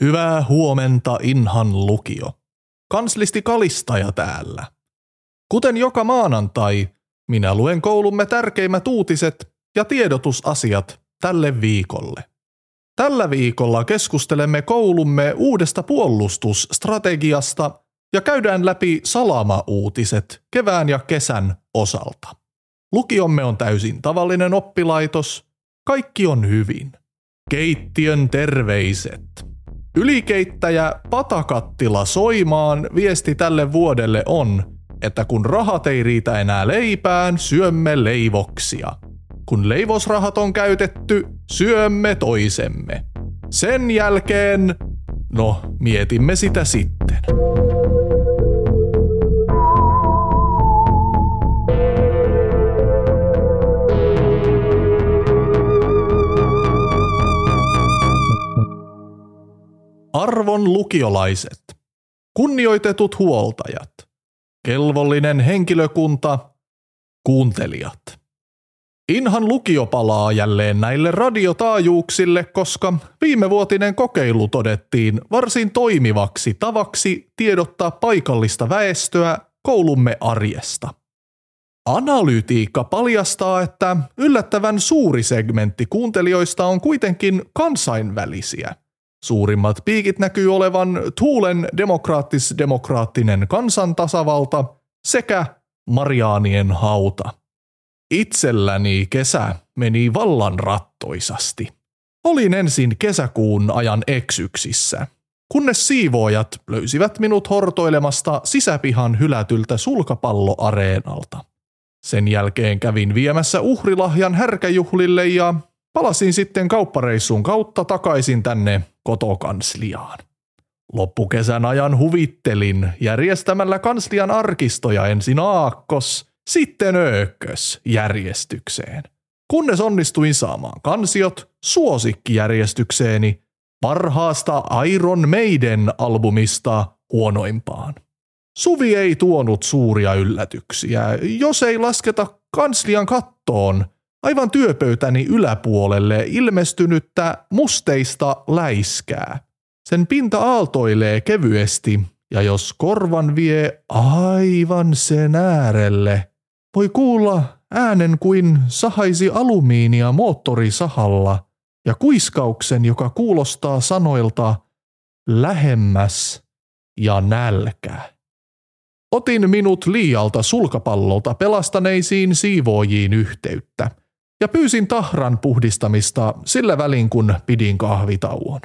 Hyvää huomenta Inhan lukio. Kanslisti Kalistaja täällä. Kuten joka maanantai, minä luen koulumme tärkeimmät uutiset ja tiedotusasiat tälle viikolle. Tällä viikolla keskustelemme koulumme uudesta puolustusstrategiasta ja käydään läpi salama-uutiset kevään ja kesän osalta. Lukiomme on täysin tavallinen oppilaitos. Kaikki on hyvin. Keittiön terveiset. Ylikeittäjä Patakattila Soimaan viesti tälle vuodelle on, että kun rahat ei riitä enää leipään, syömme leivoksia. Kun leivosrahat on käytetty, syömme toisemme. Sen jälkeen, no mietimme sitä sitten. Arvon lukiolaiset, kunnioitetut huoltajat, kelvollinen henkilökunta, kuuntelijat. Inhan lukio palaa jälleen näille radiotaajuuksille, koska viimevuotinen kokeilu todettiin varsin toimivaksi tavaksi tiedottaa paikallista väestöä koulumme arjesta. Analytiikka paljastaa, että yllättävän suuri segmentti kuuntelijoista on kuitenkin kansainvälisiä – Suurimmat piikit näkyy olevan Tuulen demokraattis-demokraattinen kansantasavalta sekä Mariaanien hauta. Itselläni kesä meni vallan rattoisasti. Olin ensin kesäkuun ajan eksyksissä, kunnes siivoojat löysivät minut hortoilemasta sisäpihan hylätyltä sulkapalloareenalta. Sen jälkeen kävin viemässä uhrilahjan härkäjuhlille ja palasin sitten kauppareissun kautta takaisin tänne kotokansliaan. Loppukesän ajan huvittelin järjestämällä kanslian arkistoja ensin aakkos, sitten öökkös järjestykseen. Kunnes onnistuin saamaan kansiot suosikkijärjestykseeni parhaasta Iron Maiden albumista huonoimpaan. Suvi ei tuonut suuria yllätyksiä, jos ei lasketa kanslian kattoon – aivan työpöytäni yläpuolelle ilmestynyttä musteista läiskää. Sen pinta aaltoilee kevyesti, ja jos korvan vie aivan sen äärelle, voi kuulla äänen kuin sahaisi alumiinia moottorisahalla ja kuiskauksen, joka kuulostaa sanoilta lähemmäs ja nälkä. Otin minut liialta sulkapallolta pelastaneisiin siivoojiin yhteyttä ja pyysin tahran puhdistamista sillä välin kun pidin kahvitauon.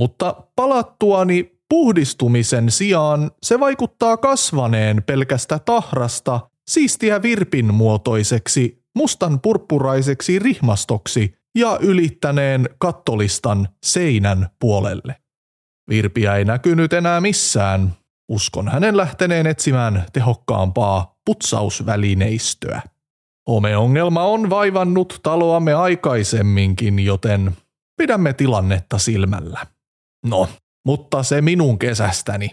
Mutta palattuani puhdistumisen sijaan se vaikuttaa kasvaneen pelkästä tahrasta siistiä virpin muotoiseksi, mustan purppuraiseksi rihmastoksi ja ylittäneen kattolistan seinän puolelle. Virpiä ei näkynyt enää missään. Uskon hänen lähteneen etsimään tehokkaampaa putsausvälineistöä. Homeongelma on vaivannut taloamme aikaisemminkin, joten pidämme tilannetta silmällä. No, mutta se minun kesästäni.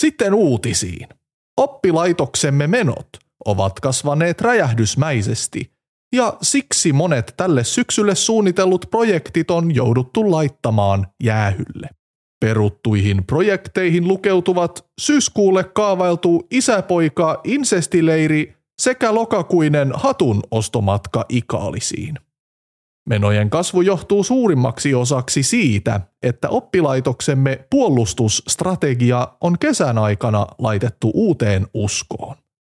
Sitten uutisiin. Oppilaitoksemme menot ovat kasvaneet räjähdysmäisesti, ja siksi monet tälle syksylle suunnitellut projektit on jouduttu laittamaan jäähylle. Peruttuihin projekteihin lukeutuvat syyskuulle kaavailtu isäpoika insestileiri sekä lokakuinen hatun ostomatka Ikaalisiin. Menojen kasvu johtuu suurimmaksi osaksi siitä, että oppilaitoksemme puolustusstrategia on kesän aikana laitettu uuteen uskoon.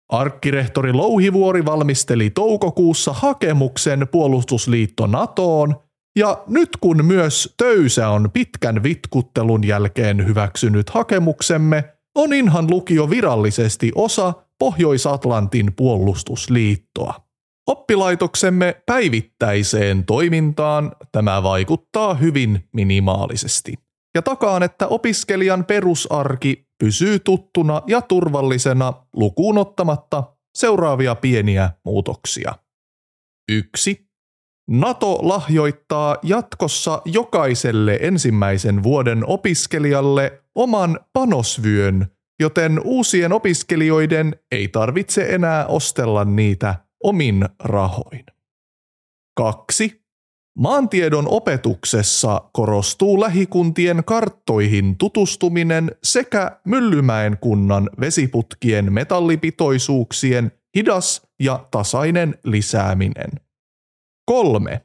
Arkkirehtori Louhivuori valmisteli toukokuussa hakemuksen puolustusliitto NATOon, ja nyt kun myös Töysä on pitkän vitkuttelun jälkeen hyväksynyt hakemuksemme, on Inhan lukio virallisesti osa Pohjois-Atlantin puolustusliittoa. Oppilaitoksemme päivittäiseen toimintaan tämä vaikuttaa hyvin minimaalisesti. Ja takaan, että opiskelijan perusarki pysyy tuttuna ja turvallisena lukuun ottamatta seuraavia pieniä muutoksia. 1. NATO lahjoittaa jatkossa jokaiselle ensimmäisen vuoden opiskelijalle oman panosvyön joten uusien opiskelijoiden ei tarvitse enää ostella niitä omin rahoin. 2. Maantiedon opetuksessa korostuu lähikuntien karttoihin tutustuminen sekä Myllymäen kunnan vesiputkien metallipitoisuuksien hidas ja tasainen lisääminen. 3.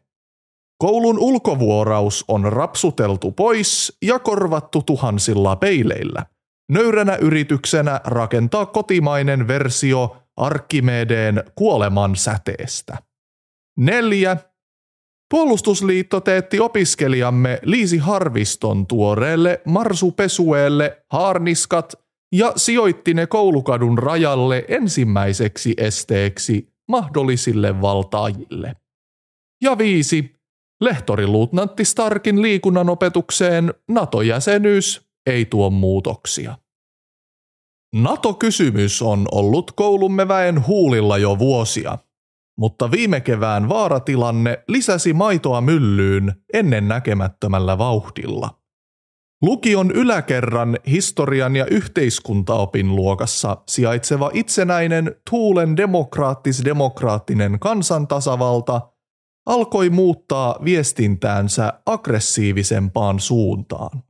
Koulun ulkovuoraus on rapsuteltu pois ja korvattu tuhansilla peileillä. Nöyränä yrityksenä rakentaa kotimainen versio Arkimedeen kuoleman säteestä. 4. Puolustusliitto teetti opiskelijamme Liisi Harviston tuoreelle marsupesueelle haarniskat ja sijoitti ne koulukadun rajalle ensimmäiseksi esteeksi mahdollisille valtaajille. Ja viisi. Lehtoriluutnantti Starkin liikunnan opetukseen NATO-jäsenyys ei tuo muutoksia. NATO-kysymys on ollut koulumme väen huulilla jo vuosia, mutta viime kevään vaaratilanne lisäsi maitoa myllyyn ennen näkemättömällä vauhdilla. Lukion yläkerran historian ja yhteiskuntaopin luokassa sijaitseva itsenäinen Tuulen demokraattis-demokraattinen kansantasavalta alkoi muuttaa viestintäänsä aggressiivisempaan suuntaan.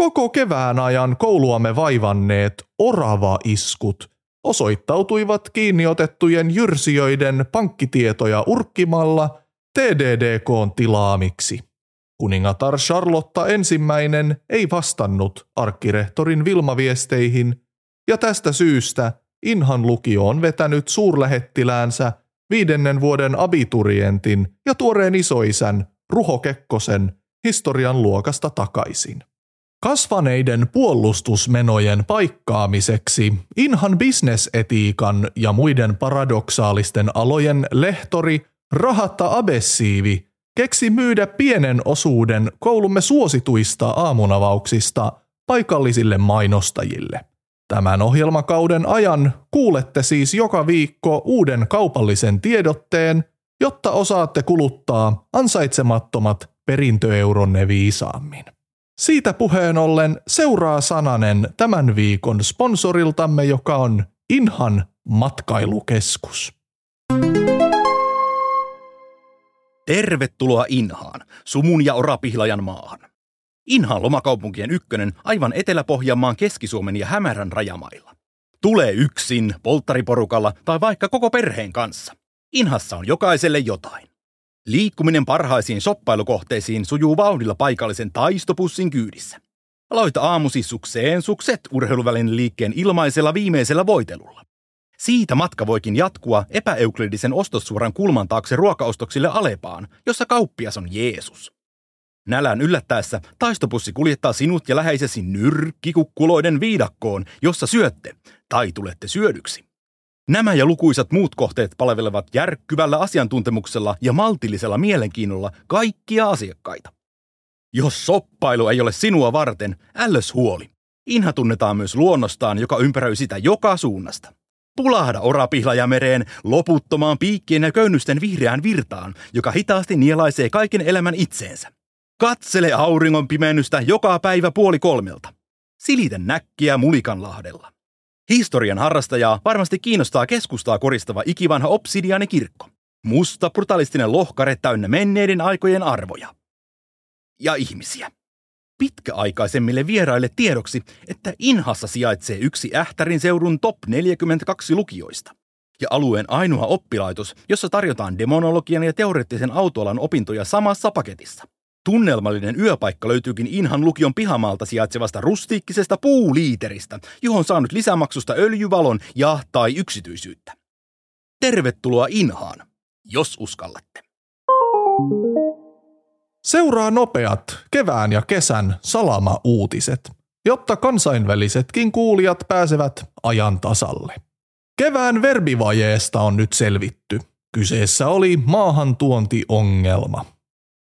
Koko kevään ajan kouluamme vaivanneet orava-iskut osoittautuivat kiinniotettujen jyrsijöiden pankkitietoja urkkimalla TDDKn tilaamiksi. Kuningatar Charlotta ensimmäinen ei vastannut arkkirehtorin Vilma-viesteihin, ja tästä syystä Inhan lukio on vetänyt suurlähettiläänsä viidennen vuoden abiturientin ja tuoreen isoisän Ruho Kekkosen historian luokasta takaisin. Kasvaneiden puolustusmenojen paikkaamiseksi Inhan bisnesetiikan ja muiden paradoksaalisten alojen lehtori Rahatta Abessiivi keksi myydä pienen osuuden koulumme suosituista aamunavauksista paikallisille mainostajille. Tämän ohjelmakauden ajan kuulette siis joka viikko uuden kaupallisen tiedotteen, jotta osaatte kuluttaa ansaitsemattomat perintöeuronne viisaammin. Siitä puheen ollen seuraa sananen tämän viikon sponsoriltamme, joka on Inhan matkailukeskus. Tervetuloa Inhaan, Sumun ja Orapihlajan maahan. Inhaan lomakaupunkien ykkönen aivan Etelä-Pohjanmaan Keski-Suomen ja Hämärän rajamailla. Tule yksin, polttariporukalla tai vaikka koko perheen kanssa. Inhassa on jokaiselle jotain. Liikkuminen parhaisiin soppailukohteisiin sujuu vauhdilla paikallisen taistopussin kyydissä. Aloita aamusi sukseen sukset urheiluvälin liikkeen ilmaisella viimeisellä voitelulla. Siitä matka voikin jatkua epäeuklidisen ostossuoran kulman taakse ruokaostoksille Alepaan, jossa kauppias on Jeesus. Nälän yllättäessä taistopussi kuljettaa sinut ja läheisesi nyrkkikukkuloiden viidakkoon, jossa syötte tai tulette syödyksi. Nämä ja lukuisat muut kohteet palvelevat järkkyvällä asiantuntemuksella ja maltillisella mielenkiinnolla kaikkia asiakkaita. Jos soppailu ei ole sinua varten, ällös huoli. Inha tunnetaan myös luonnostaan, joka ympäröi sitä joka suunnasta. Pulahda orapihlajamereen loputtomaan piikkien ja köynnösten vihreään virtaan, joka hitaasti nielaisee kaiken elämän itseensä. Katsele auringon pimennystä joka päivä puoli kolmelta. Silitä näkkiä Mulikanlahdella. Historian harrastajaa varmasti kiinnostaa keskustaa koristava ikivanha obsidiaanikirkko. Musta brutalistinen lohkare täynnä menneiden aikojen arvoja. Ja ihmisiä. Pitkäaikaisemmille vieraille tiedoksi, että Inhassa sijaitsee yksi Ähtärin seudun top 42 lukioista ja alueen ainoa oppilaitos, jossa tarjotaan demonologian ja teoreettisen autoalan opintoja samassa paketissa. Tunnelmallinen yöpaikka löytyykin Inhan lukion pihamaalta sijaitsevasta rustiikkisesta puuliiteristä, johon saanut lisämaksusta öljyvalon ja tai yksityisyyttä. Tervetuloa Inhaan, jos uskallatte. Seuraa nopeat kevään ja kesän salama-uutiset, jotta kansainvälisetkin kuulijat pääsevät ajan tasalle. Kevään verbivajeesta on nyt selvitty. Kyseessä oli maahantuontiongelma.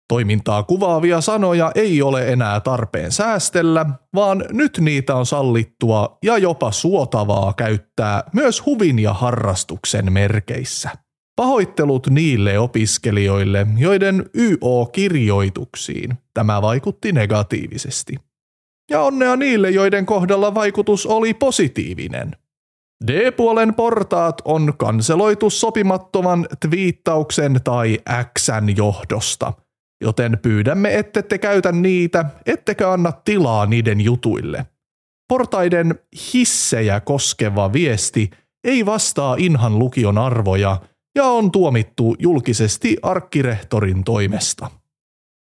Toimintaa kuvaavia sanoja ei ole enää tarpeen säästellä, vaan nyt niitä on sallittua ja jopa suotavaa käyttää myös huvin ja harrastuksen merkeissä. Pahoittelut niille opiskelijoille, joiden YO-kirjoituksiin tämä vaikutti negatiivisesti. Ja onnea niille, joiden kohdalla vaikutus oli positiivinen. D-puolen portaat on kanseloitu sopimattoman twiittauksen tai Xn johdosta – joten pyydämme, ette te käytä niitä, ettekä anna tilaa niiden jutuille. Portaiden hissejä koskeva viesti ei vastaa Inhan lukion arvoja ja on tuomittu julkisesti arkkirehtorin toimesta.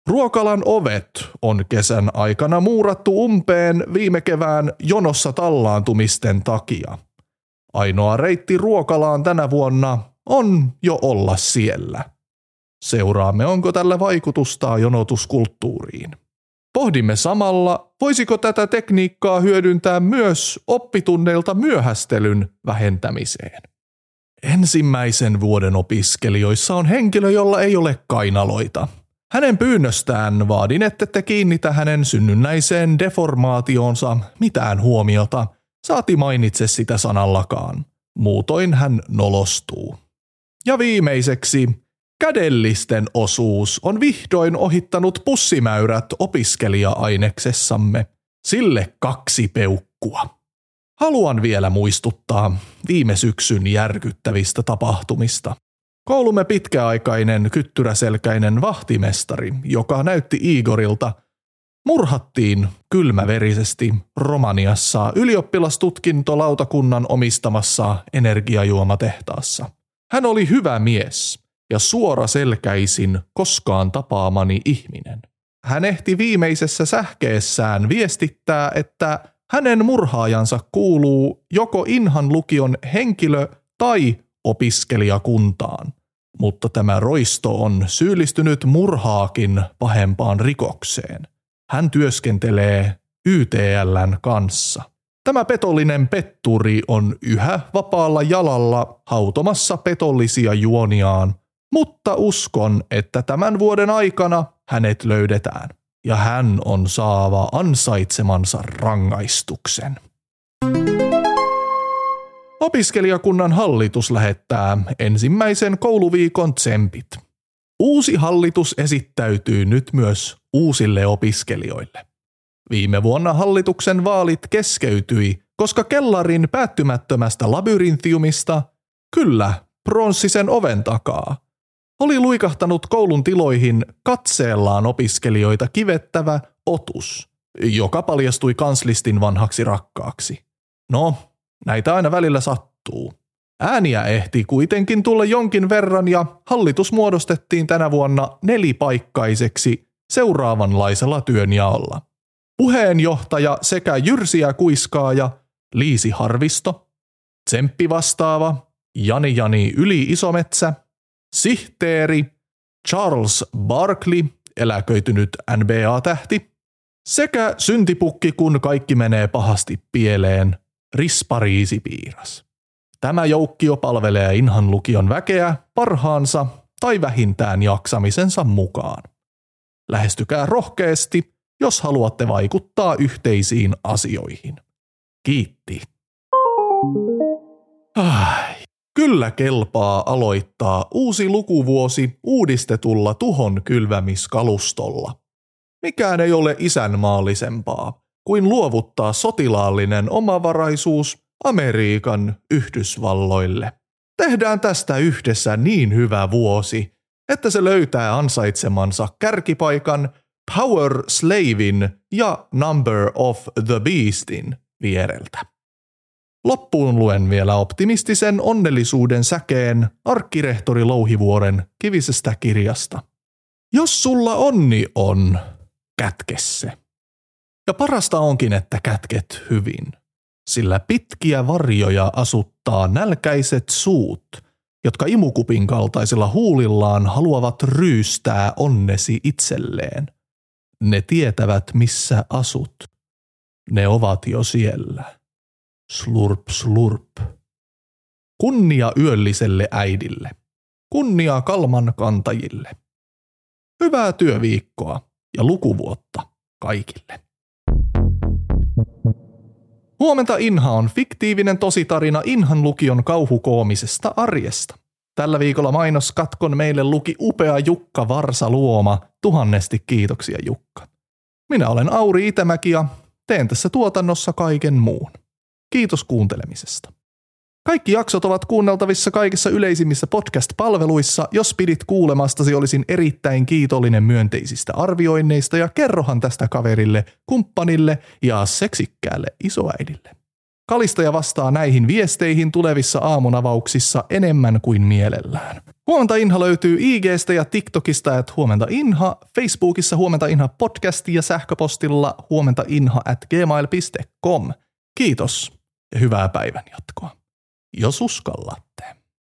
Ruokalan ovet on kesän aikana muurattu umpeen viime kevään jonossa tallaantumisten takia. Ainoa reitti ruokalaan tänä vuonna on jo olla siellä. Seuraamme, onko tällä vaikutusta jonotuskulttuuriin. Pohdimme samalla, voisiko tätä tekniikkaa hyödyntää myös oppitunneilta myöhästelyn vähentämiseen. Ensimmäisen vuoden opiskelijoissa on henkilö, jolla ei ole kainaloita. Hänen pyynnöstään vaadin, että te kiinnitä hänen synnynnäiseen deformaationsa mitään huomiota, saati mainitse sitä sanallakaan. Muutoin hän nolostuu. Ja viimeiseksi, kädellisten osuus on vihdoin ohittanut pussimäyrät opiskelija-aineksessamme. Sille kaksi peukkua. Haluan vielä muistuttaa viime syksyn järkyttävistä tapahtumista. Koulumme pitkäaikainen kyttyräselkäinen vahtimestari, joka näytti Igorilta, murhattiin kylmäverisesti Romaniassa ylioppilastutkintolautakunnan omistamassa energiajuomatehtaassa. Hän oli hyvä mies ja suora selkäisin koskaan tapaamani ihminen. Hän ehti viimeisessä sähkeessään viestittää, että hänen murhaajansa kuuluu joko Inhan lukion henkilö- tai opiskelijakuntaan. Mutta tämä roisto on syyllistynyt murhaakin pahempaan rikokseen. Hän työskentelee YTLn kanssa. Tämä petollinen petturi on yhä vapaalla jalalla hautomassa petollisia juoniaan, mutta uskon, että tämän vuoden aikana hänet löydetään ja hän on saava ansaitsemansa rangaistuksen. Opiskelijakunnan hallitus lähettää ensimmäisen kouluviikon tsempit. Uusi hallitus esittäytyy nyt myös uusille opiskelijoille. Viime vuonna hallituksen vaalit keskeytyi, koska kellarin päättymättömästä labyrintiumista, kyllä, pronssisen oven takaa, oli luikahtanut koulun tiloihin katseellaan opiskelijoita kivettävä otus, joka paljastui kanslistin vanhaksi rakkaaksi. No, näitä aina välillä sattuu. Ääniä ehti kuitenkin tulla jonkin verran ja hallitus muodostettiin tänä vuonna nelipaikkaiseksi seuraavanlaisella työnjaolla. Puheenjohtaja sekä Jyrsiä Kuiskaaja, Liisi Harvisto, Tsemppi vastaava, Jani Jani Yli Isometsä, sihteeri Charles Barkley, eläköitynyt NBA-tähti, sekä syntipukki, kun kaikki menee pahasti pieleen, Rispariisipiiras. Tämä joukkio palvelee Inhan lukion väkeä parhaansa tai vähintään jaksamisensa mukaan. Lähestykää rohkeasti, jos haluatte vaikuttaa yhteisiin asioihin. Kiitti. Ai. Kyllä kelpaa aloittaa uusi lukuvuosi uudistetulla tuhon kylvämiskalustolla. Mikään ei ole isänmaallisempaa kuin luovuttaa sotilaallinen omavaraisuus Amerikan Yhdysvalloille. Tehdään tästä yhdessä niin hyvä vuosi, että se löytää ansaitsemansa kärkipaikan Power Slavin ja Number of the Beastin viereltä. Loppuun luen vielä optimistisen onnellisuuden säkeen arkkirehtori Louhivuoren kivisestä kirjasta. Jos sulla onni on, kätke se. Ja parasta onkin, että kätket hyvin, sillä pitkiä varjoja asuttaa nälkäiset suut, jotka imukupin kaltaisilla huulillaan haluavat ryystää onnesi itselleen. Ne tietävät, missä asut. Ne ovat jo siellä. Slurp, slurp. Kunnia yölliselle äidille. Kunnia kalman kantajille. Hyvää työviikkoa ja lukuvuotta kaikille. Huomenta Inha on fiktiivinen tositarina Inhan lukion kauhukoomisesta arjesta. Tällä viikolla mainoskatkon meille luki upea Jukka Varsa Luoma. Tuhannesti kiitoksia Jukka. Minä olen Auri Itämäki ja teen tässä tuotannossa kaiken muun. Kiitos kuuntelemisesta. Kaikki jaksot ovat kuunneltavissa kaikissa yleisimmissä podcast-palveluissa. Jos pidit kuulemastasi, olisin erittäin kiitollinen myönteisistä arvioinneista ja kerrohan tästä kaverille, kumppanille ja seksikkäälle isoäidille. Kalistaja vastaa näihin viesteihin tulevissa aamunavauksissa enemmän kuin mielellään. Huomenta Inha löytyy IGstä ja TikTokista, että huomenta Inha, Facebookissa huomenta Inha podcasti ja sähköpostilla huomenta Inha at gmail.com. Kiitos ja hyvää päivän jatkoa. Jos uskallat.